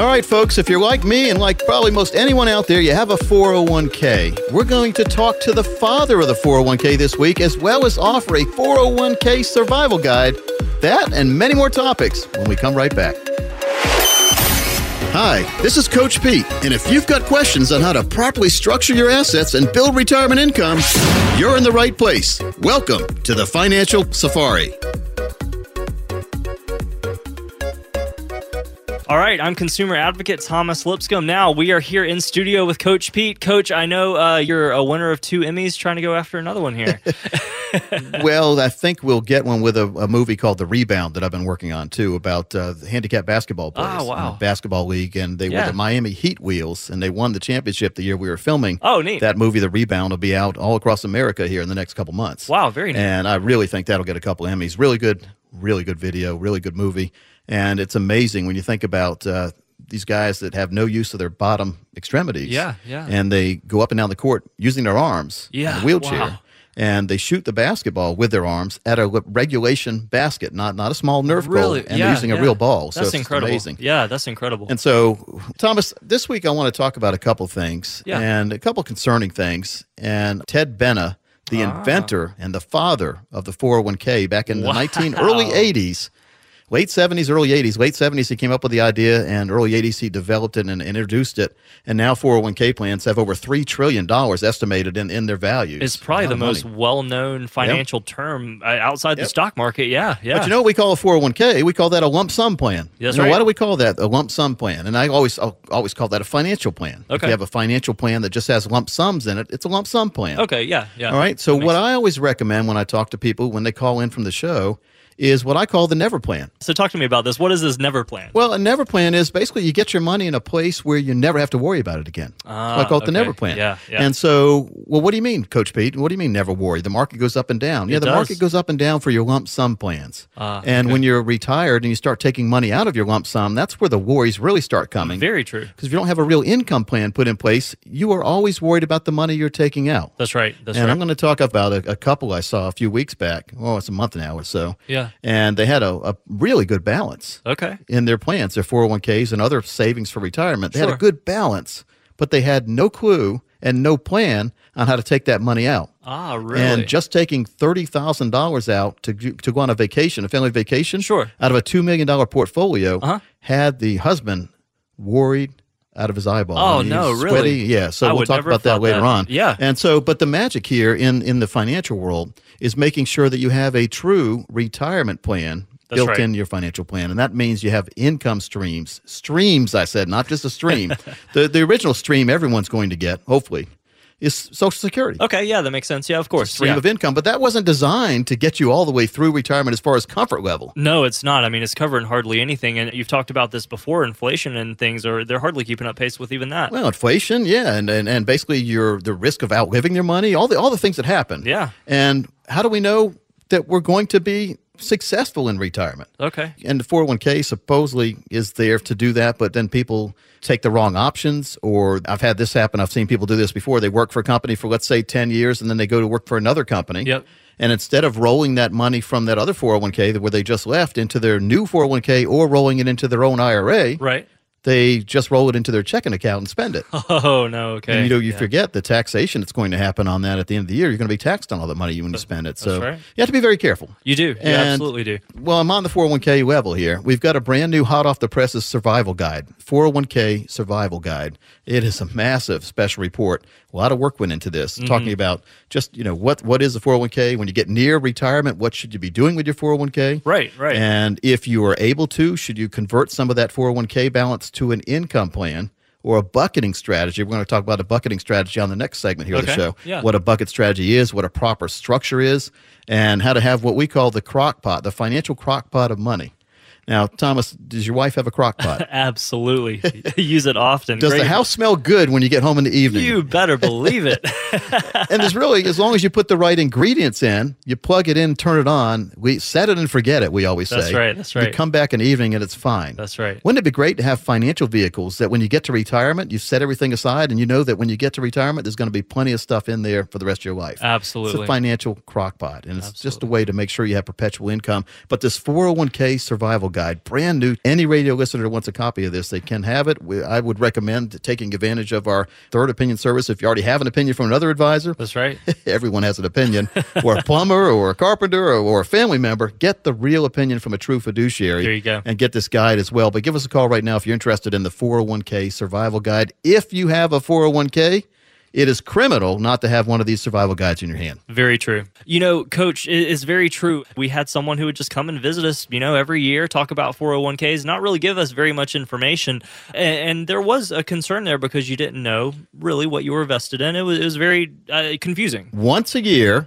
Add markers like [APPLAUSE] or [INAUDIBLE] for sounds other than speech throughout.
All right, folks, if you're like me and like probably most anyone out there, you have a 401k. We're going to talk to the father of the 401k this week, as well as offer a 401k survival guide. That and many more topics when we come right back. Hi, this is Coach Pete, and if you've got questions on how to properly structure your assets and build retirement income, you're in the right place. Welcome to the Financial Safari. All right, I'm consumer advocate Thomas Lipscomb. Now we are here in studio with Coach Pete. Coach, I know uh, you're a winner of two Emmys, trying to go after another one here. [LAUGHS] [LAUGHS] well, I think we'll get one with a, a, movie called The Rebound that I've been working on too about uh, handicap basketball players. Oh, wow. basketball league, and they yeah. were the Miami Heat Wheels, and they won the championship the year we were filming. Oh, neat. That movie, The Rebound, will be out all across America here in the next couple months. Wow, very neat. And I really think that'll get a couple Emmys. Really good, really good video, really good movie. And it's amazing when you think about uh, these guys that have no use of their bottom extremities. Yeah, yeah. And they go up and down the court using their arms yeah, wheelchair. Wow. And they shoot the basketball with their arms at a regulation basket, not not a small Nerf really? goal, and yeah, they're using yeah. a real ball. That's so incredible. amazing. Yeah, that's incredible. And so, Thomas, this week I want to talk about a couple things yeah. and a couple concerning things. And Ted Benna, the ah. inventor and the father of the 401k back in wow. the 19 early 80s, late 70s, early 80s. Late 70s, he came up with the idea, and early 80s, he developed it and introduced it. And now 401k plans have over $3 trillion estimated in, in their value. It's probably the most well known financial yep. term uh, outside yep. the stock market. Yeah, yeah. But you know what we call a 401k? We call that a lump sum plan. That's you know, right. Why do we call that a lump sum plan? And I always I'll always call that a financial plan. Okay. If you have a financial plan that just has lump sums in it, it's a lump sum plan. Okay, yeah, yeah. All right. So what makes I always recommend when I talk to people when they call in from the show is what I call the never plan. So talk to me about this. What is this never plan? Well, a never plan is basically you get your money in a place where you never have to worry about it again. Ah, I call it the never plan. Yeah, yeah. And so, well, what do you mean, Coach Pete? What do you mean never worry? The market goes up and down. Yeah, the does. market goes up and down for your lump sum plans. Ah, and okay. when you're retired and you start taking money out of your lump sum, that's where the worries really start coming. Very true. Because if you don't have a real income plan put in place, you are always worried about the money you're taking out. That's right. That's and right. I'm going to talk about a, a couple I saw a few weeks back. Oh, it's a month now or so. Yeah. And they had a, a really good balance okay. in their plans, their 401ks and other savings for retirement. They had a good balance, but they had no clue and no plan on how to take that money out. Ah, really? And just taking thirty thousand dollars out to go- to go on a vacation, a family vacation, Sure. out of a two million dollar portfolio, Uh-huh. had the husband worried out of his eyeball. Oh, I mean, no, he's really? sweaty. Yeah. So I we'll talk about that later that. on. Yeah. And so, but the magic here in in the financial world is making sure that you have a true retirement plan. That's built right. in your financial plan, and that means you have income streams. Streams, I said, not just a stream. [LAUGHS] the the original stream everyone's going to get, hopefully, is Social Security. Okay, yeah, that makes sense. Yeah, of course. Stream yeah. of income, but that wasn't designed to get you all the way through retirement as far as comfort level. No, it's not. I mean, it's covering hardly anything. And you've talked about this before. Inflation and things are they're hardly keeping up pace with even that. Well, inflation, yeah, and, and and basically your the risk of outliving your money, all the all the things that happen. Yeah. And how do we know that we're going to be successful in retirement? Okay. And the 401k supposedly is there to do that, but then people take the wrong options. Or I've had this happen. I've seen people do this before. They work for a company for, let's say, 10 years, and then they go to work for another company. Yep. And instead of rolling that money from that other 401k where they just left into their new 401k or rolling it into their own IRA, Right. They just roll it into their checking account and spend it. [LAUGHS] Oh no. Okay. And you know, you Yeah. forget the taxation that's going to happen on that at the end of the year. You're going to be taxed on all that money you when you spend it. So right. you have to be very careful. You do. You And- absolutely do. Well, I'm on the 401k level here. We've got a brand new hot off the presses survival guide, 401k survival guide. It is a massive special report. A lot of work went into this, Mm-hmm. talking about just, you know, what what is the 401k? When you get near retirement, what should you be doing with your 401k? Right. Right. And if you are able to, should you convert some of that 401k balance to an income plan or a bucketing strategy? We're going to talk about a bucketing strategy on the next segment here of the show. Yeah. What a bucket strategy is, what a proper structure is, and how to have what we call the crock pot, the financial crock pot of money. Now, Thomas, does your wife have a crock pot? [LAUGHS] Absolutely. [LAUGHS] Use it often. Does Great. the house smell good when you get home in the evening? You better believe it. [LAUGHS] and there's really, as long as you put the right ingredients in, you plug it in, turn it on. We set it and forget it. We always say. That's right, that's right. You come back in the evening and it's fine. That's right. Wouldn't it be great to have financial vehicles that when you get to retirement, you set everything aside and you know that when you get to retirement, there's going to be plenty of stuff in there for the rest of your life. Absolutely. It's Absolutely. a financial crock pot, and it's just a way to make sure you have perpetual income. But this 401k survival guide, brand new. Any radio listener wants a copy of this, they can have it. We, I would recommend taking advantage of our third opinion service. If you already have an opinion from another advisor, That's right. [LAUGHS] everyone has an opinion, or a plumber, or a carpenter, or, or a family member. Get the real opinion from a true fiduciary. There you go. And get this guide as well. But give us a call right now if you're interested in the 401k survival guide. If you have a 401k, it is criminal not to have one of these survival guides in your hand. Very true. You know, Coach, it is very true. We had someone who would just come and visit us, you know, every year, talk about 401ks, not really give us very much information. And, there was a concern there because you didn't know really what you were vested in. It was, it was very uh, confusing. Once a year,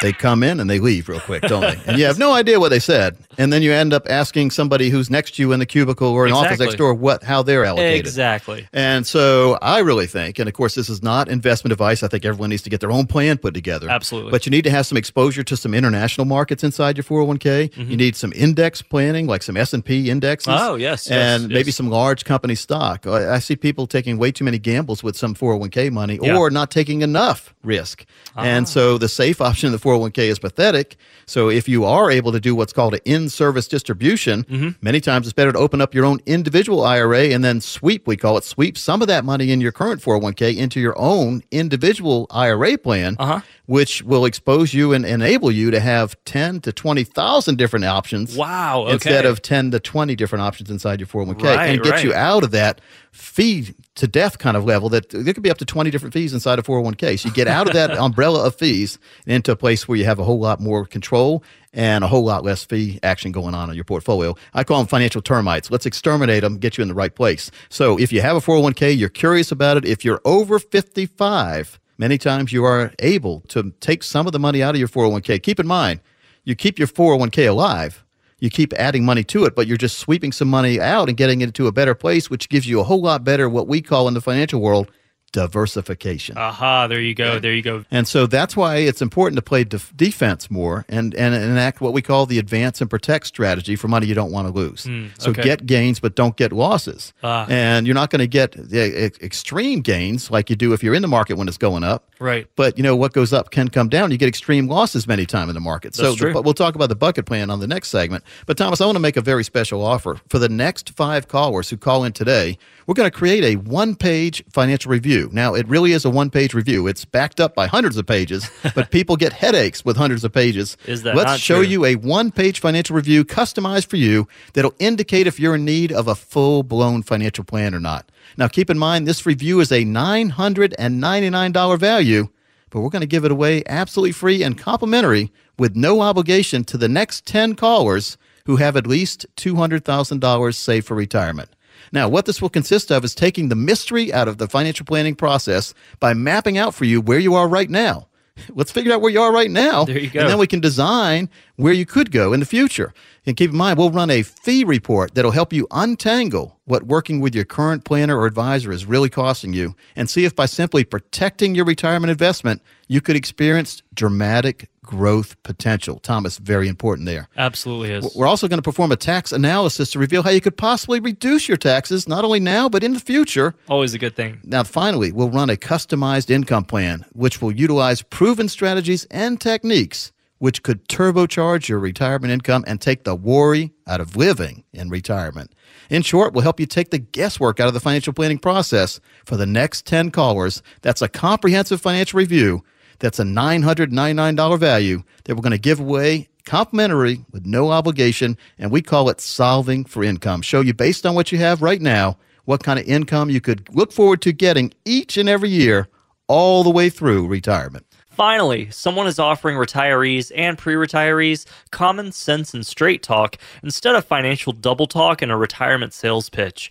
they come in and they leave real quick, don't they? And you have no idea what they said. And then you end up asking somebody who's next to you in the cubicle or an office next door what how they're allocated. Exactly. And so I really think, and of course, this is not investment advice. I think everyone needs to get their own plan put together. Absolutely. But you need to have some exposure to some international markets inside your 401k. You need some index planning, like some S&P indexes. Mm-hmm. Oh, yes, yes, And maybe yes. some large company stock. I, I see people taking way too many gambles with some 401k money Yeah. or not taking enough risk. And so the safe [LAUGHS] option in the 401k is pathetic. So if you are able to do what's called an in-service distribution, Mm-hmm. many times it's better to open up your own individual IRA and then sweep, we call it sweep some of that money in your current 401k into your own individual IRA plan, Uh-huh. which will expose you and enable you to have 10 to 20,000 different options. Wow, okay. Instead of 10 to 20 different options inside your 401k Right, and get you out of that fee to death kind of level that there could be up to 20 different fees inside a 401k. So you get out of that [LAUGHS] umbrella of fees and into a place where you have a whole lot more control and a whole lot less fee action going on in your portfolio. I call them financial termites. Let's exterminate them, get you in the right place. So if you have a 401k, you're curious about it. If you're over 55, many times you are able to take some of the money out of your 401k. Keep in mind, you keep your 401k alive you keep adding money to it, but you're just sweeping some money out and getting it into a better place, which gives you a whole lot better what we call in the financial world diversification. Aha, there you go. There you go. And so that's why it's important to play def- defense more and, and enact what we call the advance and protect strategy for money you don't want to lose. so Hmm, okay. get gains, but don't get losses. Ah. And you're not going to get the ex- extreme gains like you do if you're in the market when it's going up. Right. But you know what goes up can come down. You get extreme losses many times in the market. so That's the- true. but we'll talk about the bucket plan on the next segment. But Thomas, I want to make a very special offer for the next five callers who call in today. We're going to create a one-page financial review. Now, it really is a one-page review. It's backed up by hundreds of pages, [LAUGHS] but people get headaches with hundreds of pages. Is that Let's show true? you a one-page financial review customized for you that'll indicate if you're in need of a full-blown financial plan or not. Now, keep in mind this review is a $999 value but we're going to give it away absolutely free and complimentary with no obligation to the next 10 callers who have at least $200,000 saved for retirement. Now, what this will consist of is taking the mystery out of the financial planning process by mapping out for you where you are right now. [LAUGHS] Let's figure out where you are right now. There you go. And then we can design where you could go in the future. And keep in mind, we'll run a fee report that'll help you untangle what working with your current planner or advisor is really costing you and see if by simply protecting your retirement investment, you could experience dramatic growth potential. Thomas, very important there. Absolutely is. We're also going to perform a tax analysis to reveal how you could possibly reduce your taxes, not only now, but in the future. Always a good thing. Now, finally, we'll run a customized income plan, which will utilize proven strategies and techniques which could turbocharge your retirement income and take the worry out of living in retirement. In short, we'll help you take the guesswork out of the financial planning process for the next 10 callers. That's a comprehensive financial review. That's a $999 value that we're going to give away complimentary with no obligation, and we call it Solving for Income. Show you based on what you have right now what kind of income you could look forward to getting each and every year all the way through retirement. Finally, someone is offering retirees and pre retirees common sense and straight talk instead of financial double talk and a retirement sales pitch.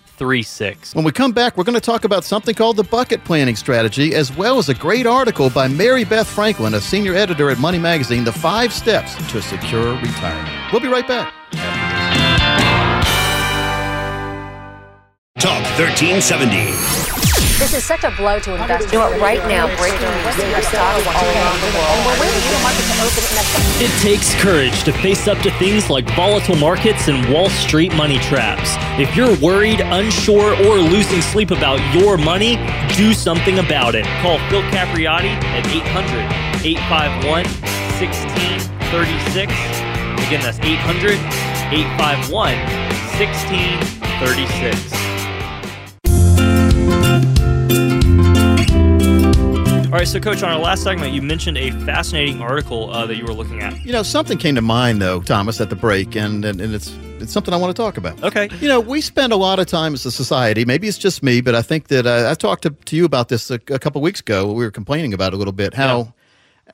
When we come back, we're going to talk about something called the bucket planning strategy, as well as a great article by Mary Beth Franklin, a senior editor at Money Magazine, The Five Steps to a Secure Retirement. We'll be right back. Talk 1370. This is such a blow to investors. You know what, right now, breaking news, there stocks all around the world. And we're waiting for the market to open. It takes courage to face up to things like volatile markets and Wall Street money traps. If you're worried, unsure, or losing sleep about your money, do something about it. Call Phil Capriotti at 800 851 1636. Again, that's 800 851 1636. All right, so Coach, on our last segment, you mentioned a fascinating article uh, that you were looking at. You know, something came to mind though, Thomas, at the break, and, and, and it's it's something I want to talk about. Okay. You know, we spend a lot of time as a society. Maybe it's just me, but I think that uh, I talked to, to you about this a, a couple weeks ago. We were complaining about a little bit how. Yeah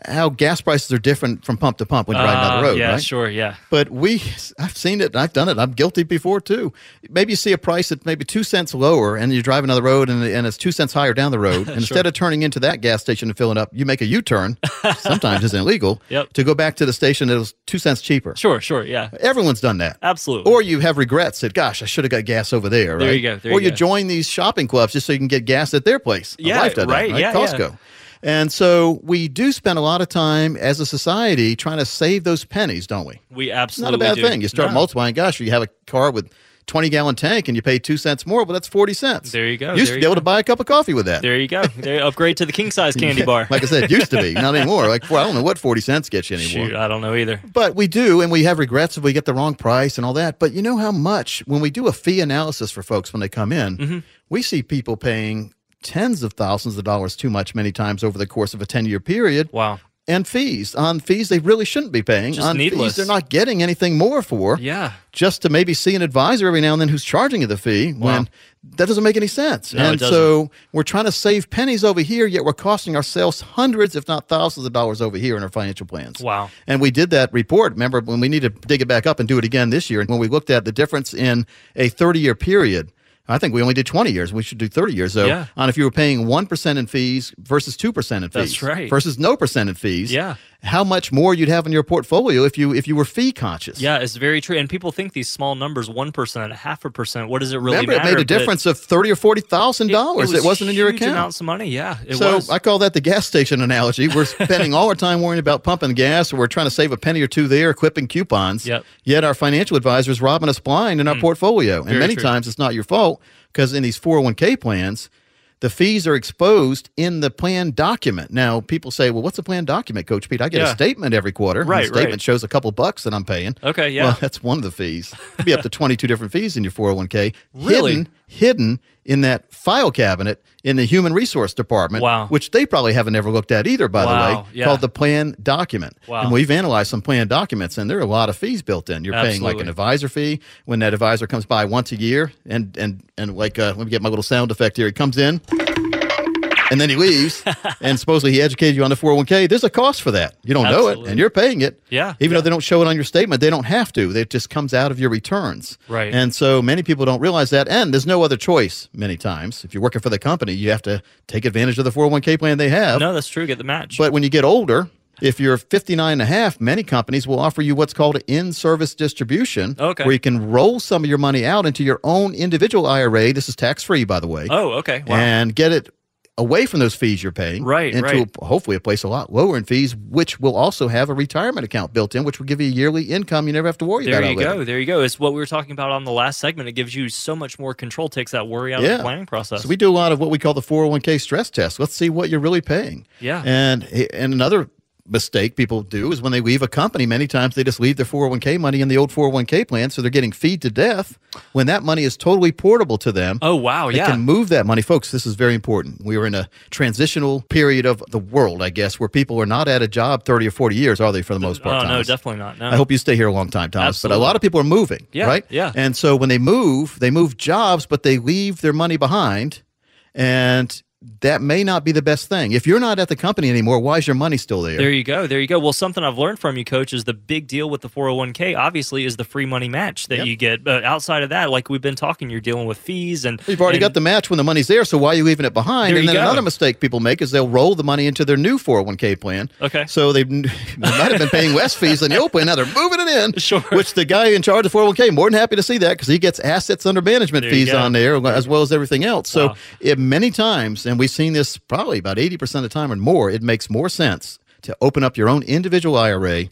how gas prices are different from pump to pump when you're riding down the uh, road, yeah, right? sure, yeah. But we, I've seen it, I've done it, I'm guilty before too. Maybe you see a price at maybe two cents lower, and you're driving down the road, and, and it's two cents higher down the road. [LAUGHS] And sure. instead of turning into that gas station and filling up, you make a U-turn. sometimes it's illegal. [LAUGHS] Yep. To go back to the station that was two cents cheaper. Sure, sure, yeah. Everyone's done that. Absolutely. Or you have regrets that, gosh, I should have got gas over there. There right? you go. There or you, you join these shopping clubs just so you can get gas at their place. Yeah, right. right? right? Yeah, Costco. Yeah. And so we do spend a lot of time as a society trying to save those pennies, don't we? We absolutely Not a bad do. thing. You start no. multiplying. Gosh, you have a car with 20 gallon tank and you pay two cents more, but that's 40 cents. There you go. You used to be able to buy a cup of coffee with that. There you go. There, upgrade to the king size [LAUGHS] candy bar. like I said, used to be, not anymore. Like, well, I don't know what 40 cents gets you anymore. Shoot, I don't know either. But we do, and we have regrets if we get the wrong price and all that. But you know how much, when we do a fee analysis for folks when they come in, mm-hmm. we see people paying tens of thousands of dollars too much many times over the course of a 10 year period. Wow. And fees on fees they really shouldn't be paying. Just on needless. fees they're not getting anything more for. Yeah. Just to maybe see an advisor every now and then who's charging you the fee Wow. when that doesn't make any sense. No, and so we're trying to save pennies over here, yet we're costing ourselves hundreds, if not thousands of dollars over here in our financial plans. Wow. And we did that report. Remember when we need to dig it back up and do it again this year. And when we looked at the difference in a 30 year period, I think we only did 20 years. We should do 30 years, though. Yeah. On if you were paying 1% in fees versus 2% in fees. That's right. Versus no percent in fees. Yeah. How much more you'd have in your portfolio if you if you were fee conscious. Yeah, it's very true. And people think these small numbers, one percent, half a percent. What does it really Remember, it made a difference of thirty or forty thousand dollars. It, It, wasn't in your account. Amounts of money. Yeah, it so was. I call that the gas station analogy. We're [LAUGHS] spending all our time worrying about pumping gas, or we're trying to save a penny or two there, clipping coupons. Yep. Yet our financial advisor is robbing us blind in our hmm. portfolio, and Very many true. times it's not your fault because in these four hundred one k plans. The fees are exposed in the plan document. Now, people say, "Well, what's a plan document, Coach Pete?" I get Yeah. a statement every quarter. Right, The statement right. shows a couple bucks that I'm paying. Okay, yeah. Well, [LAUGHS] that's one of the fees. It'd be up to [LAUGHS] 22 different fees in your 401k. Really? Hidden, hidden in that file cabinet in the human resource department. Wow. Which they probably haven't ever looked at either, by the way, yeah. called the plan document. Wow. And we've analyzed some plan documents, and there are a lot of fees built in. You're paying like an advisor fee when that advisor comes by once a year, and and and like uh, let me get my little sound effect here. He comes in. And then he leaves, and supposedly he educated you on the 401k. There's a cost for that. You don't know it, and you're paying it. Yeah, Even yeah. though they don't show it on your statement, they don't have to. It just comes out of your returns. Right. And so many people don't realize that. And there's no other choice many times. If you're working for the company, you have to take advantage of the 401k plan they have. no, that's true. Get the match. But when you get older, if you're 59 and a half, many companies will offer you what's called an in-service distribution, Okay. where you can roll some of your money out into your own individual IRA. This is tax-free, by the way, oh, okay. Wow. and get it away from those fees you're paying, Right, into right. A, hopefully a place a lot lower in fees, which will also have a retirement account built in, which will give you a yearly income you never have to worry There about. There you go. There you go. It's what we were talking about on the last segment. It gives you so much more control, takes that worry out of the planning process. So we do a lot of what we call the 401k stress test. Let's see what you're really paying. Yeah. And and another mistake people do is when they leave a company, many times they just leave their 401k money in the old 401k plan, so they're getting feed to death when that money is totally portable to them. oh wow, They yeah. can move that money. Folks, this is very important. We are in a transitional period of the world, I guess, where people are not at a job 30 or 40 years, are they, for the most part? oh no, definitely not. No. I hope you stay here a long time, Thomas. But a lot of people are moving, Yeah, right? yeah. And so when they move, they move jobs, but they leave their money behind. And that may not be the best thing. If you're not at the company anymore, why is your money still there? There you go. There you go. Well, something I've learned from you, coach, is the big deal with the 401k, obviously, is the free money match that Yep. you get. But outside of that, like we've been talking, you're dealing with fees and. You've already and- got the match when the money's there, so why are you leaving it behind? There and then go. another mistake people make is they'll roll the money into their new 401k plan. Okay. So they've, [LAUGHS] they might have been paying less fees than the old plan. Now they're moving it in. Sure. Which the guy in charge of 401k more than happy to see that because he gets assets under management There fees on there as well as everything else. So Wow. it, many times, and we've seen this probably about 80% of the time and more, it makes more sense to open up your own individual IRA.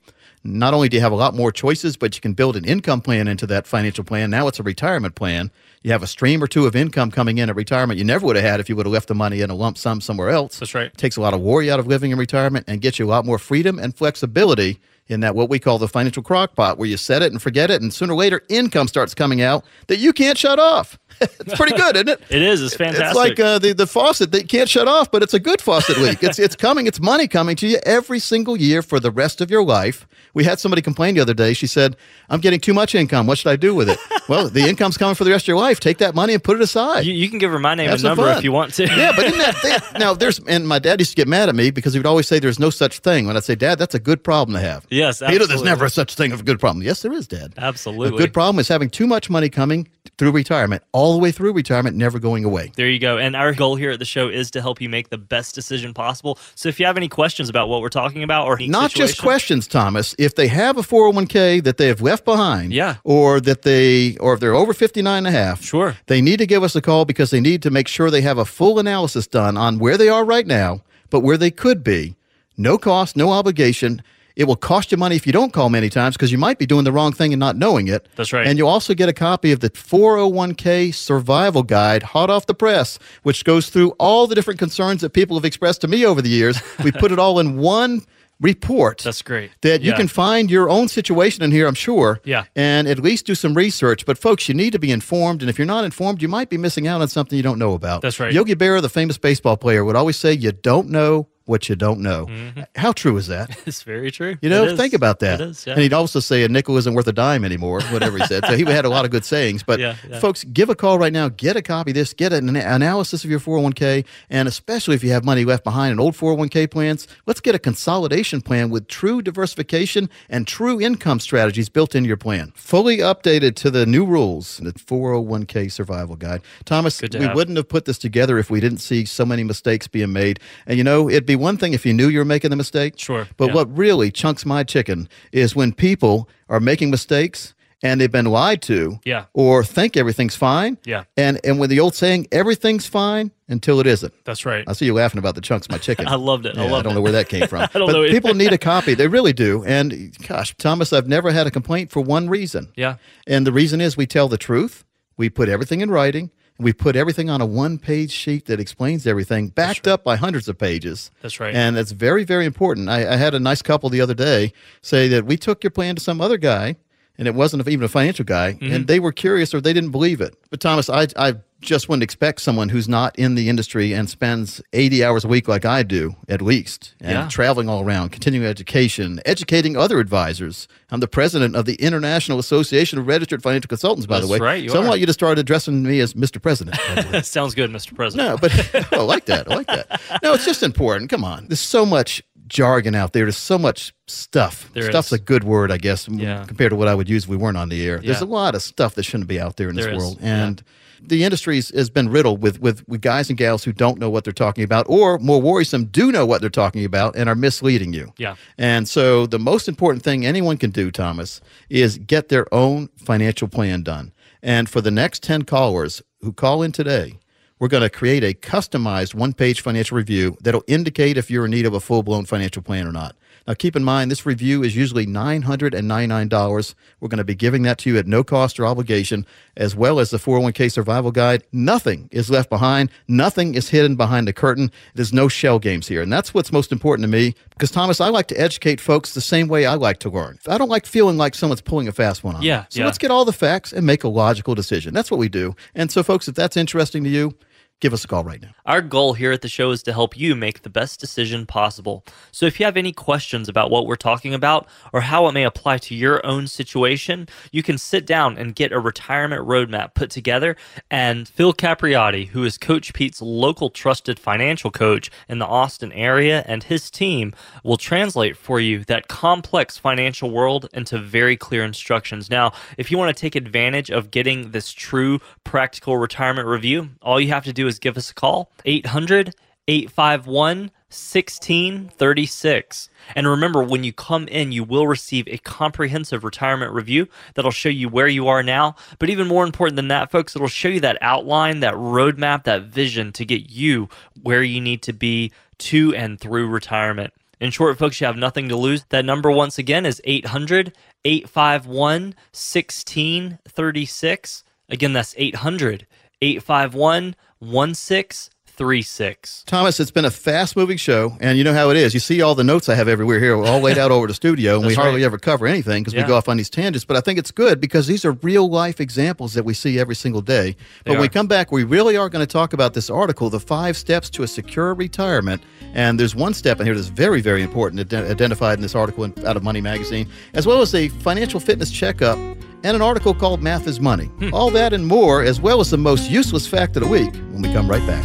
Not only do you have a lot more choices, but you can build an income plan into that financial plan. Now it's a retirement plan. You have a stream or two of income coming in at retirement you never would have had if you would have left the money in a lump sum somewhere else. That's right. It takes a lot of worry out of living in retirement and gets you a lot more freedom and flexibility in that what we call the financial crock pot, where you set it and forget it, and sooner or later income starts coming out that you can't shut off. It's pretty good, isn't it? It is. It's fantastic. It's like uh, the the faucet that can't shut off, but it's a good faucet leak. It's it's coming. It's money coming to you every single year for the rest of your life. We had somebody complain the other day. She said, "I'm getting too much income. What should I do with it?" [LAUGHS] well, the income's coming for the rest of your life. Take that money and put it aside. you, you can give her my name Have and number fun. if you want to. [LAUGHS] yeah, but isn't that thing? Now, there's, and my dad used to get mad at me because he would always say there's no such thing. When I'd say, Dad, that's a good problem to have. Yes, You know, there's never such thing of a good problem. Yes, there is, Dad. Absolutely. A good problem is having too much money coming through retirement, all the way through retirement, never going away. There you go. And our goal here at the show is to help you make the best decision possible. So if you have any questions about what we're talking about or Not just questions, Thomas. If they have a 401k that they have left behind, Yeah. or that they, or if they're over 59 and a half, Sure. they need to give us a call because they need to make sure they have a full analysis done on where they are right now, but where they could be. No cost, no obligation. It will cost you money if you don't call many times because you might be doing the wrong thing and not knowing it. That's right. And you'll also get a copy of the 401k survival guide, hot off the press, which goes through all the different concerns that people have expressed to me over the years. [LAUGHS] We put it all in one report That's great. that you Yeah. can find your own situation in here, I'm sure. Yeah. And at least do some research. But folks, you need to be informed. And if you're not informed, you might be missing out on something you don't know about. That's right. Yogi Berra, the famous baseball player, would always say, You don't know what you don't know. How true is that? [LAUGHS] It's very true. You know, Mm-hmm. Think about that. Is, yeah. And he'd also say a nickel isn't worth a dime anymore, whatever he said. So he had a lot of good sayings. But Yeah, yeah. folks, give a call right now. Get a copy of this. Get an analysis of your 401k. And especially if you have money left behind in old 401k plans, let's get a consolidation plan with true diversification and true income strategies built into your plan. Fully updated to the new rules, the 401k survival guide. Thomas, we have. wouldn't have put this together if we didn't see so many mistakes being made. And you know, it'd be one thing if you knew you were making the mistake. Sure, But yeah. what really chunks my chicken is when people are making mistakes and they've been lied to Yeah. or think everything's fine. Yeah. And and with the old saying, everything's fine until it isn't. That's right. I see you laughing about the chunks my chicken. [LAUGHS] I loved it. I Yeah, I don't it. know where that came from. [LAUGHS] I don't but know people need a copy. They really do. And gosh, Thomas, I've never had a complaint for one reason. Yeah. And the reason is we tell the truth. We put everything in writing. We put everything on a one-page sheet that explains everything, backed up by hundreds of pages. That's right. And that's very, very important. I, I had a nice couple the other day say that we took your plan to some other guy, and it wasn't even a financial guy, Mm-hmm. and they were curious or they didn't believe it. But Thomas, I, I just wouldn't expect someone who's not in the industry and spends 80 hours a week like I do, at least, and Yeah. traveling all around, continuing education, educating other advisors. I'm the president of the International Association of Registered Financial Consultants, by the way. right, you so I want you to start addressing me as Mr. President. [LAUGHS] Sounds good, Mr. President. No, but [LAUGHS] oh, I like that. I like that. No, it's just important. Come on. There's so much jargon out there. There's so much stuff. There Stuff's is. a good word, I guess, Yeah. compared to what I would use if we weren't on the air. There's a lot of stuff that shouldn't be out there in this There is. world. Yeah. The industry has been riddled with, with, with guys and gals who don't know what they're talking about, or more worrisome, do know what they're talking about and are misleading you. Yeah. And so the most important thing anyone can do, Thomas, is get their own financial plan done. And for the next 10 callers who call in today, we're going to create a customized one page financial review that'll indicate if you're in need of a full blown financial plan or not. Now, keep in mind, this review is usually $999. We're going to be giving that to you at no cost or obligation, as well as the 401k survival guide. Nothing is left behind, nothing is hidden behind the curtain. There's no shell games here. And that's what's most important to me because, Thomas, I like to educate folks the same way I like to learn. I don't like feeling like someone's pulling a fast one on me. Yeah, So yeah. let's get all the facts and make a logical decision. That's what we do. And so, folks, if that's interesting to you, give us a call right now. Our goal here at the show is to help you make the best decision possible. So if you have any questions about what we're talking about or how it may apply to your own situation, you can sit down and get a retirement roadmap put together. And Phil Capriotti, who is Coach Pete's local trusted financial coach in the Austin area, and his team will translate for you that complex financial world into very clear instructions. Now, if you want to take advantage of getting this true practical retirement review, all you have to do is give us a call 800 851 1636. And remember, when you come in, you will receive a comprehensive retirement review that'll show you where you are now. But even more important than that, folks, it'll show you that outline, that roadmap, that vision to get you where you need to be to and through retirement. In short, folks, you have nothing to lose. That number, once again, is 800 851 1636. Again, that's 800 851 1636. Thomas, it's been a fast moving show, and you know how it is. You see all the notes I have everywhere here, all laid out over the studio, and [LAUGHS] we hardly right. ever cover anything because Yeah. we go off on these tangents. But I think it's good because these are real life examples that we see every single day. But when we come back, we really are going to talk about this article, The Five Steps to a Secure Retirement. And there's one step in here that's very, very important, ident- identified in this article in, out of Money Magazine, as well as a financial fitness checkup and an article called Math is Money. Hmm. All that and more, as well as the most useless fact of the week when we come right back.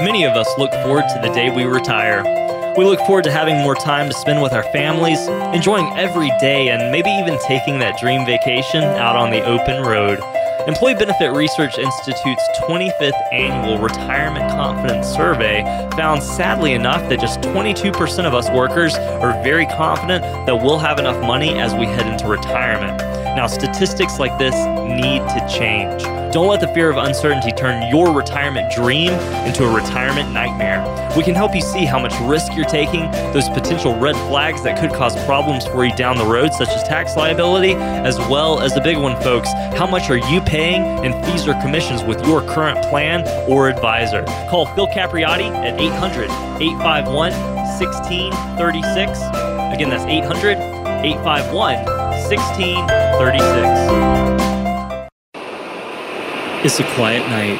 Many of us look forward to the day we retire. We look forward to having more time to spend with our families, enjoying every day, and maybe even taking that dream vacation out on the open road. Employee Benefit Research Institute's 25th annual Retirement Confidence Survey found, sadly enough, that just 22% of us workers are very confident that we'll have enough money as we head into retirement. Now, statistics like this need to change. Don't let the fear of uncertainty turn your retirement dream into a retirement nightmare. We can help you see how much risk you're taking, those potential red flags that could cause problems for you down the road, such as tax liability, as well as the big one, folks. How much are you paying in fees or commissions with your current plan or advisor? Call Phil Capriotti at 800 851 1636. Again, that's 800 851 1636. It's a quiet night.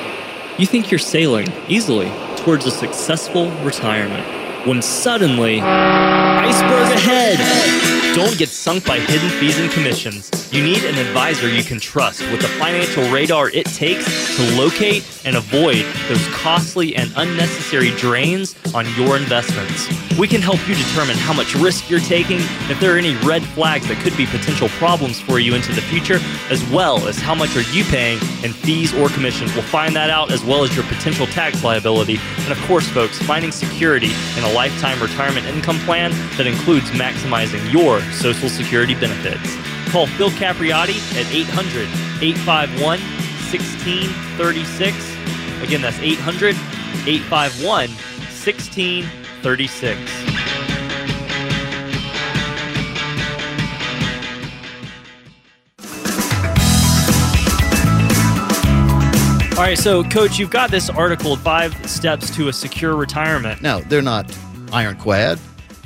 You think you're sailing easily towards a successful retirement when suddenly, iceberg ahead! Don't get sunk by hidden fees and commissions. You need an advisor you can trust with the financial radar it takes to locate and avoid those costly and unnecessary drains on your investments. We can help you determine how much risk you're taking, if there are any red flags that could be potential problems for you into the future, as well as how much are you paying in fees or commissions. We'll find that out as well as your potential tax liability. And of course, folks, finding security in a lifetime retirement income plan that includes maximizing your Social Security benefits. Call Phil Capriotti at 800 851 1636. Again, that's 800 851 1636. All right, so coach, you've got this article, Five Steps to a Secure Retirement. Now, they're not ironclad,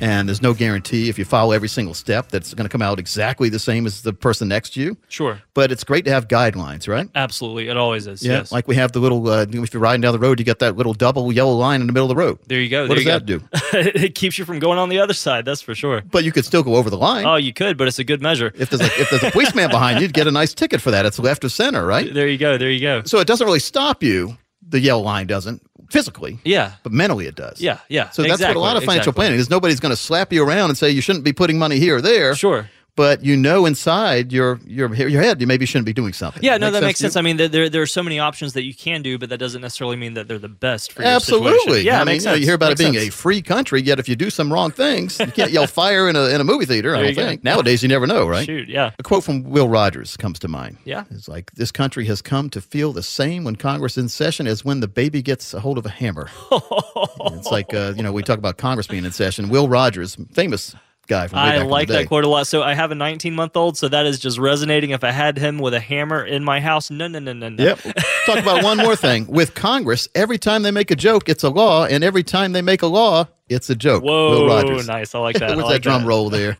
and there's no guarantee if you follow every single step that's going to come out exactly the same as the person next to you. Sure. But it's great to have guidelines, right? Absolutely. It always is. Yeah, yes. like we have the little, uh, if you're riding down the road, you get that little double yellow line in the middle of the road. there you go. What there does that go. do? [LAUGHS] it keeps you from going on the other side. That's for sure. But you could still go over the line. Oh, you could, but it's a good measure. if there's a, if there's a policeman behind you, you'd get a nice ticket for that. It's left or center, right? There you go. There you go. So it doesn't really stop you. The yellow line doesn't physically, Yeah. but mentally it does. Yeah. Yeah. So that's what a lot of financial exactly. planning is. Nobody's going to slap you around and say you shouldn't be putting money here or there. Sure. But you know inside your your your head you maybe shouldn't be doing something. Yeah, no, that to makes sense. I mean, there- there there are so many options that you can do, but that doesn't necessarily mean that they're the best for your Absolutely. Yeah, I mean, makes you, know, you hear about Makes it being sense. a free country, yet if you do some wrong things, you can't yell [LAUGHS] fire in a, in a movie theater, I don't you go. think. Nowadays, you never know, right? Shoot, yeah. A quote from Will Rogers comes to mind. Yeah. It's like, this country has come to feel the same when Congress is in session as when the baby gets a hold of a hammer. [LAUGHS] it's like, uh, you know, we talk about Congress being in session. Will Rogers, famous guy from I like that quote a lot. So I have a 19 month old, so that is just resonating. If I had him with a hammer in my house, no, no, no, no, no. Yep. Talk about one more thing. [LAUGHS] With Congress, every time they make a joke, it's a law, and every time they make a law, it's a joke. Whoa, nice. I like [LAUGHS] that. With like that drum that. roll there.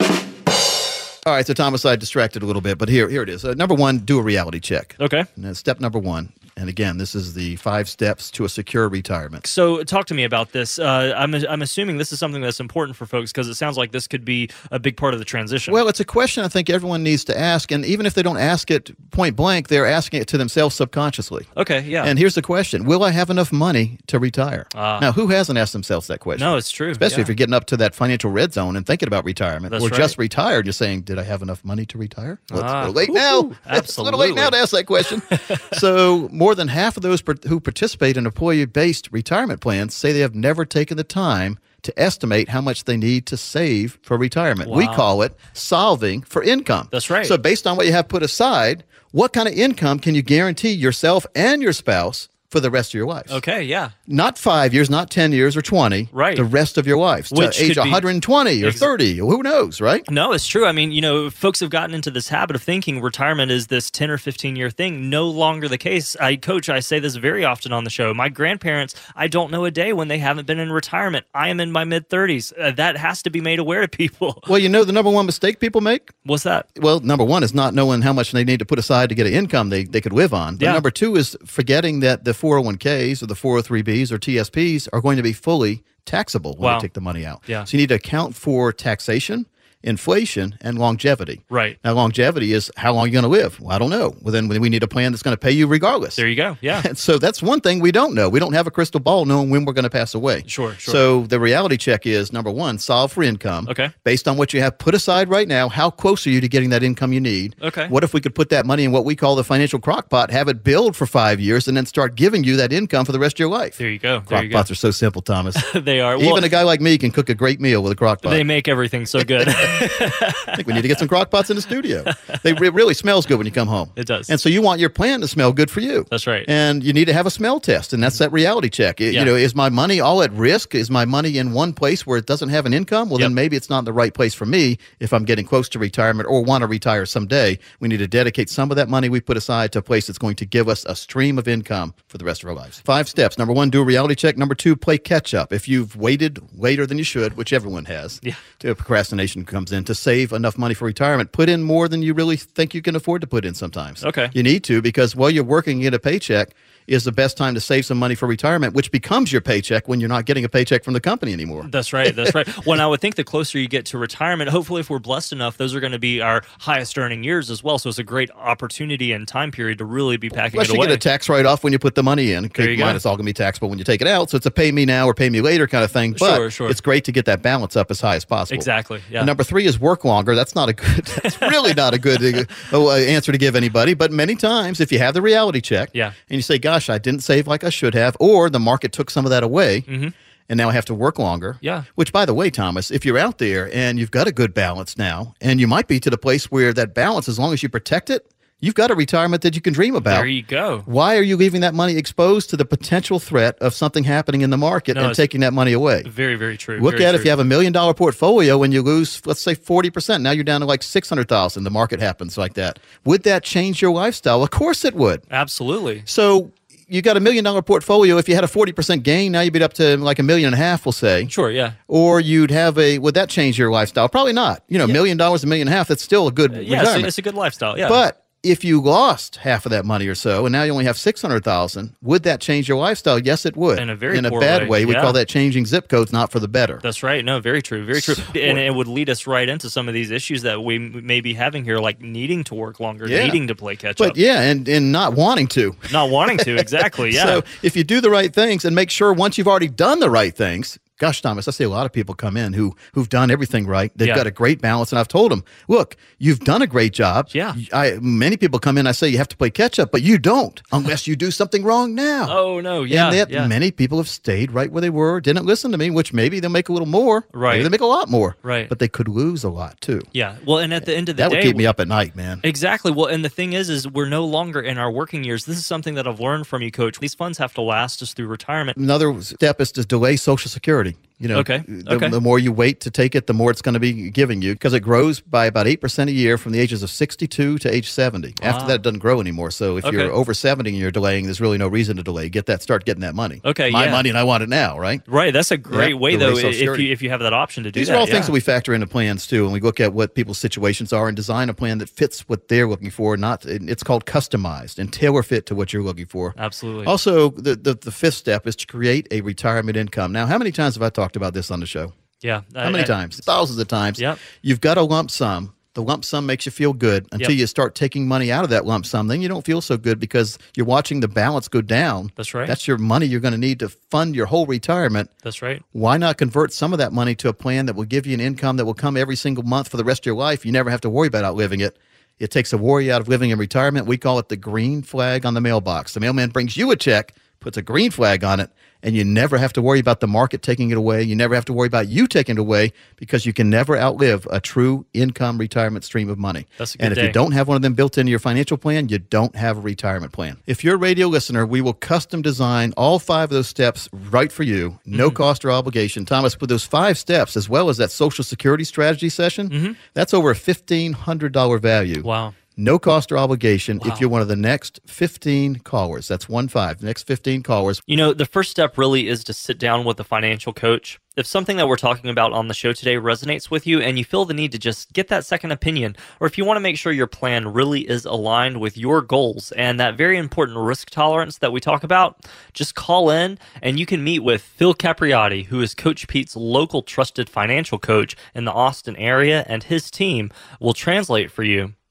All right, so Thomas, I distracted a little bit, but here, here it is. Uh, number one, do a reality check. Okay. Step number one, and again, this is the five steps to a secure retirement. So, talk to me about this. Uh, I'm, I'm assuming this is something that's important for folks because it sounds like this could be a big part of the transition. Well, it's a question I think everyone needs to ask, and even if they don't ask it point blank, they're asking it to themselves subconsciously. okay, yeah. And here's the question: Will I have enough money to retire? Ah. now, who hasn't asked themselves that question? no, it's true. Especially yeah. if you're getting up to that financial red zone and thinking about retirement, That's or right. just retired, you're saying, "Did I have enough money to retire?" Well, it's a Ah, little late now. It's a little late now to ask that question. [LAUGHS] so, more than half of those per- who participate in employee-based retirement plans say they have never taken the time to estimate how much they need to save for retirement. We call it solving for income. That's right. So, based on what you have put aside, what kind of income can you guarantee yourself and your spouse for the rest of your life? Okay, yeah. not five years, not 10 years or 20. Right. The rest of your life. Which to age could be- 120 or Ex- 30. Who knows, right? No, it's true. I mean, you know, folks have gotten into this habit of thinking retirement is this 10 or 15 year thing. No longer the case. I coach, I say this very often on the show. My grandparents, I don't know a day when they haven't been in retirement. I am in my mid 30s. Uh, that has to be made aware to people. [LAUGHS] Well, you know the number one mistake people make? What's that? Well, number one is not knowing how much they need to put aside to get an income they, they could live on. But Yeah. number two is forgetting that the 401ks or the 403bs or TSPs are going to be fully taxable when Wow. they take the money out. Yeah. So you need to account for taxation, inflation, and longevity. Right. Now, longevity is how long you're going to live. Well, I don't know. Well, then we need a plan that's going to pay you regardless. There you go. Yeah. And [LAUGHS] so that's one thing we don't know. We don't have a crystal ball knowing when we're going to pass away. Sure, sure. So the reality check is number one, solve for income. Okay. Based on what you have put aside right now, how close are you to getting that income you need? Okay. What if we could put that money in what we call the financial crock pot, have it build for five years, and then start giving you that income for the rest of your life? There you go. There crock you go. pots are so simple, Thomas. [LAUGHS] they are. Even Well, a guy like me can cook a great meal with a crock pot. they make everything so good. [LAUGHS] I think we need to get some crock pots in the studio. They it really smells good when you come home. It does. And so you want your plan to smell good for you. That's right. And you need to have a smell test, and that's that reality check. It- Yeah. You know, is my money all at risk? Is my money in one place where it doesn't have an income? Well, Yep. then maybe it's not the right place for me if I'm getting close to retirement or want to retire someday. We need to dedicate some of that money we put aside to a place that's going to give us a stream of income for the rest of our lives. Five steps. Number one, do a reality check. Number two, play catch up. If you've waited later than you should, which everyone has, Yeah. to procrastination comes in to save enough money for retirement. Put in more than you really think you can afford to put in sometimes. Okay. You need to because while you're working, you get a paycheck is the best time to save some money for retirement, which becomes your paycheck when you're not getting a paycheck from the company anymore. That's right. That's right. [LAUGHS] Well, I would think the closer you get to retirement, hopefully, if we're blessed enough, those are going to be our highest earning years as well. So it's a great opportunity and time period to really be packing Plus, it you away. get a tax write off when you put the money in. There you in mind, it's all going to be taxable when you take it out. So it's a pay me now or pay me later kind of thing. But Sure, sure. it's great to get that balance up as high as possible. exactly. Yeah. And number three is work longer. That's not a good. [LAUGHS] That's really not a good uh, answer to give anybody. But many times, if you have the reality check, Yeah. and you say, "Gosh, I didn't save like I should have," or the market took some of that away, and now I have to work longer. Mm-hmm. Yeah. Which, by the way, Thomas, if you're out there and you've got a good balance now, and you might be to the place where that balance, as long as you protect it, you've got a retirement that you can dream about. there you go. Why are you leaving that money exposed to the potential threat of something happening in the market No, and taking that money away? Very, very true. Look very at true. if you have a million dollar portfolio and you lose, let's say, 40%. Now you're down to like 600,000. The market happens like that. Would that change your lifestyle? Of course it would. Absolutely. So you got a million dollar portfolio. If you had a 40% gain, now you'd be up to like a million and a half, we'll say. Sure. Yeah. Or you'd have a, would that change your lifestyle? Probably not. You know, a million dollars, a million and a half, that's still a good Yeah. It's, a- it's a good lifestyle. Yeah. But if you lost half of that money or so, and now you only have six hundred thousand, would that change your lifestyle? Yes, it would. In a very in a bad way, way. We yeah. call that changing zip codes, not for the better. That's right. No, very true. Very true. And it would lead us right into some of these issues that we may be having here, like needing to work longer, Yeah. needing to play catch but up, yeah, and and not wanting to. not wanting to. Exactly. [LAUGHS] Yeah. So if you do the right things and make sure once you've already done the right things, Gosh, Thomas, I see a lot of people come in who who've done everything right. They've Yeah. got a great balance, and I've told them, look, you've done a great job. Yeah. I many people come in. I say you have to play catch up, but you don't unless you do something wrong now. Oh no, yeah, and yet yeah. many people have stayed right where they were, didn't listen to me, which maybe they'll make a little more. Right. Maybe they make a lot more. Right. But they could lose a lot too. yeah. Well, and at the end of the That day, would keep me up at night, man. Exactly. Well, and the thing is, is we're no longer in our working years. This is something that I've learned from you, Coach. These funds have to last us through retirement. Another step is to delay Social Security recording. You know, Okay, The, okay. the more you wait to take it, the more it's going to be giving you because it grows by about eight percent a year from the ages of sixty-two to age seventy. After that, it doesn't grow anymore. So if Okay. you're over seventy and you're delaying, there's really no reason to delay. Get that, start getting that money. Okay, my yeah. money and I want it now, right? Right. That's a great Yeah, way, though, if you if you have that option to do These that. are all yeah. things that we factor into plans too, and we look at what people's situations are and design a plan that fits what they're looking for. Not it's called customized and tailor fit to what you're looking for. Absolutely. Also, the, the the fifth step is to create a retirement income. Now, how many times have I talked about this on the show? yeah. How many times? Thousands of times. Yep. You've got a lump sum. The lump sum makes you feel good until Yep. you start taking money out of that lump sum. Then you don't feel so good because you're watching the balance go down. That's right. That's your money you're going to need to fund your whole retirement. That's right. Why not convert some of that money to a plan that will give you an income that will come every single month for the rest of your life? You never have to worry about outliving it. It takes a worry out of living in retirement. We call it the green flag on the mailbox. The mailman brings you a check, puts a green flag on it, and you never have to worry about the market taking it away. You never have to worry about you taking it away because you can never outlive a true income retirement stream of money. That's a and if you don't have one of them built into your financial plan, you don't have a retirement plan. If you're a radio listener, we will custom design all five of those steps right for you, no Mm-hmm. cost or obligation. Thomas, with those five steps, as well as that Social Security strategy session, that's over a $1,500 value. Mm-hmm. Wow. No cost or obligation Wow. if you're one of the next 15 callers. That's one five. The next 15 callers. You know, the first step really is to sit down with a financial coach. If something that we're talking about on the show today resonates with you and you feel the need to just get that second opinion, or if you want to make sure your plan really is aligned with your goals and that very important risk tolerance that we talk about, just call in and you can meet with Phil Capriati, who is Coach Pete's local trusted financial coach in the Austin area, and his team will translate for you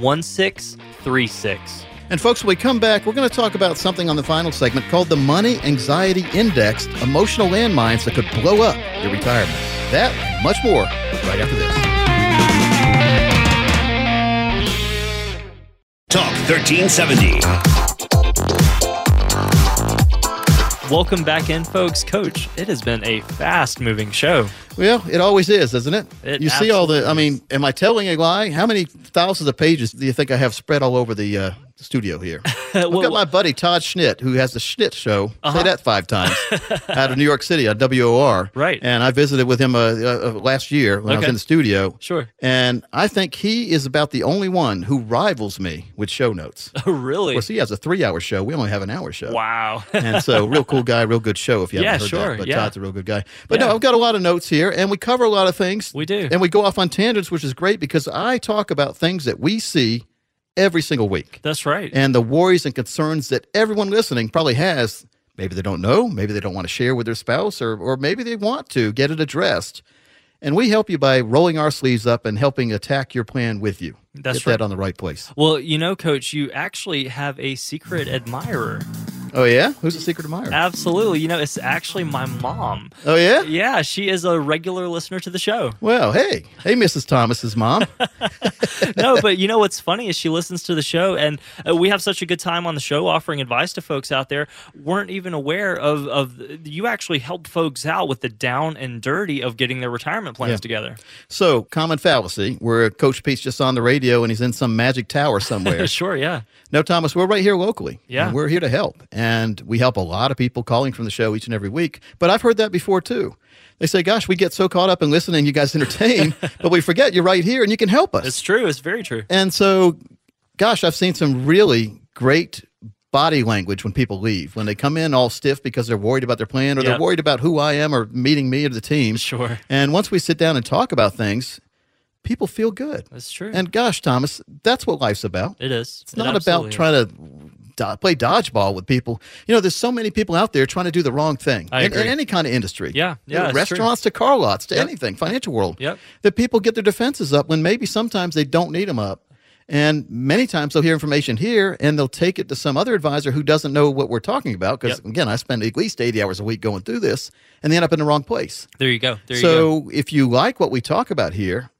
1636. And folks, when we come back, we're going to talk about something on the final segment called the Money Anxiety Index emotional landmines that could blow up your retirement. That, much more, right after this. Talk 1370. Welcome back in, folks. Coach, it has been a fast moving show. Well, it always is, isn't it? It you see all the, I mean, am I telling a lie? How many thousands of pages do you think I have spread all over the uh, studio here? [LAUGHS] I've got my buddy Todd Schnitt, who has the Schnitt Show. Say that five times [LAUGHS] out of New York City on WOR. Uh-huh. Right. And I visited with him uh, uh, uh, last year when I was in the studio. Sure. And I think he is about the only one who rivals me with show notes. [LAUGHS] Oh, really? course, he has a three hour show. We only have an hour show. Wow. and so, real cool guy, real good show. If you Yeah, haven't heard sure, that, but yeah. Todd's a real good guy. But Yeah. no, I've got a lot of notes here, and we cover a lot of things. We do. and we go off on tangents, which is great because I talk about things that we see every single week, That's right. and the worries and concerns that everyone listening probably has. Maybe they don't know, maybe they don't want to share with their spouse, or or maybe they want to get it addressed. And we help you by rolling our sleeves up and helping attack your plan with you. That's Get right. that on the right place. well, you know, Coach, you actually have a secret admirer. Oh yeah, who's the secret admirer? Absolutely. You know, it's actually my mom. oh yeah. Yeah, she is a regular listener to the show. Well, hey, hey, Mrs. Thomas's mom. [LAUGHS] no, but you know what's funny is she listens to the show, and uh, we have such a good time on the show offering advice to folks out there. weren't even aware of of you actually helped folks out with the down and dirty of getting their retirement plans Yeah. together. So, common fallacy where Coach Pete's just on the radio and he's in some magic tower somewhere. [LAUGHS] sure, yeah, no, Thomas, we're right here locally. Yeah. And we're here to help. And we help a lot of people calling from the show each and every week. But I've heard that before too. They say, gosh, we get so caught up in listening, you guys [LAUGHS] entertain, but we forget you're right here and you can help us. it's true. It's very true. And so, gosh, I've seen some really great body language when people leave. When they come in all stiff because they're worried about their plan or Yep. they're worried about who I am or meeting me or the team. Sure. And once we sit down and talk about things, people feel good. That's true. And gosh, Thomas, that's what life's about. it is. It's not about trying to do- play dodgeball with people. You know, there's so many people out there trying to do the wrong thing I in, in any kind of industry. Yeah, yeah, it's true. restaurants to car lots to Yep. anything, financial world. Yep. That people get their defenses up when maybe sometimes they don't need them up. And many times they'll hear information here and they'll take it to some other advisor who doesn't know what we're talking about. Because Yep. again, I spend at least 80 hours a week going through this and they end up in the wrong place. There you go. There you go. So if you like what we talk about here,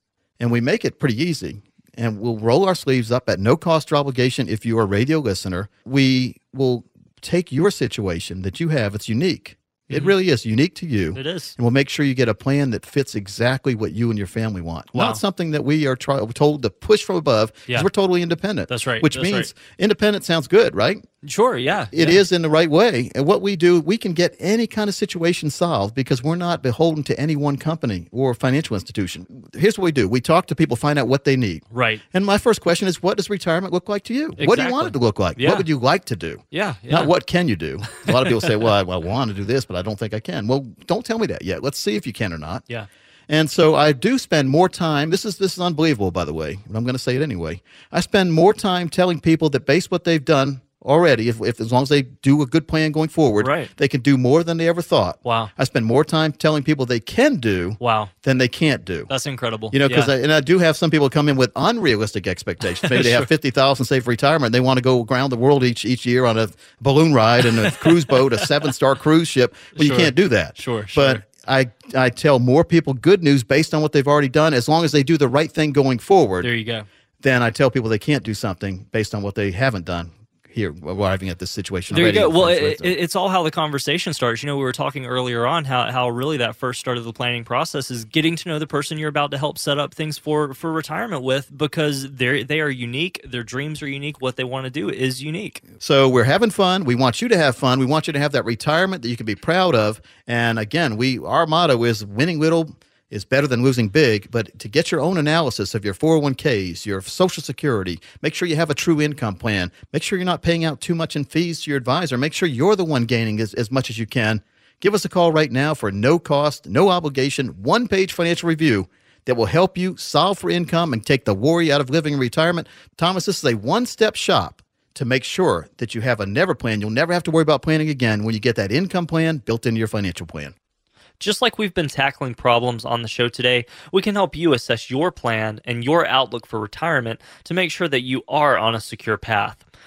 and we make it pretty easy, and we'll roll our sleeves up at no cost or obligation if you're a radio listener, we will take your situation that you have. It's unique. It really is unique to you. Mm-hmm. It is. And we'll make sure you get a plan that fits exactly what you and your family want. Wow. Not something that we are try- told to push from above because Yeah. we're totally independent. That's right. Which That's means right. independent sounds good, right? Sure. Yeah. It is yeah. in the right way. And what we do, we can get any kind of situation solved because we're not beholden to any one company or financial institution. Here's what we do we talk to people, find out what they need. Right. And my first question is what does retirement look like to you? What do you want it to look like? Yeah. What would you like to do? Yeah. Yeah. Not what can you do. A lot of people say, well, I, I want to do this, but I don't think I can. Well, don't tell me that yet. Let's see if you can or not. Yeah. And so I do spend more time. This is this is unbelievable, by the way, but I'm going to say it anyway. I spend more time telling people that based what they've done already, if, if as long as they do a good plan going forward, Right. they can do more than they ever thought. Wow. I spend more time telling people they can do Wow. than they can't do. That's incredible. You know, because Yeah. and I do have some people come in with unrealistic expectations. Maybe they have [LAUGHS] fifty thousand saved for retirement. They want to go around the world each each year on a balloon ride and a [LAUGHS] cruise boat, a seven star cruise ship. Well, Sure. you can't do that. Sure, But. I I tell more people good news based on what they've already done. As long as they do the right thing going forward, there you go. then I tell people they can't do something based on what they haven't done. Here, arriving at this situation. There you go. Well, it, it, it's all how the conversation starts. You know, we were talking earlier on how, how really that first start of the planning process is getting to know the person you're about to help set up things for for retirement with because they they are unique. Their dreams are unique. What they want to do is unique. So we're having fun. We want you to have fun. We want you to have that retirement that you can be proud of. And again, we our motto is winning little is better than losing big. But to get your own analysis of your 401ks, your Social Security, make sure you have a true income plan. Make sure you're not paying out too much in fees to your advisor. Make sure you're the one gaining as, as much as you can. Give us a call right now for no cost, no obligation, one page financial review that will help you solve for income and take the worry out of living in retirement. Thomas, this is a one step shop to make sure that you have a never plan. You'll never have to worry about planning again when you get that income plan built into your financial plan. Just like we've been tackling problems on the show today, we can help you assess your plan and your outlook for retirement to make sure that you are on a secure path.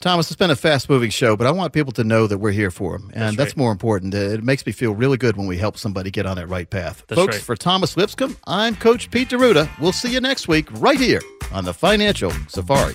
Thomas, it's been a fast moving show, but I want people to know that we're here for them. And that's, right. more important. Uh, It makes me feel really good when we help somebody get on that right path. That's Folks, right. for Thomas Lipscomb, I'm Coach Pete D'Arruda. We'll see you next week right here on the Financial Safari.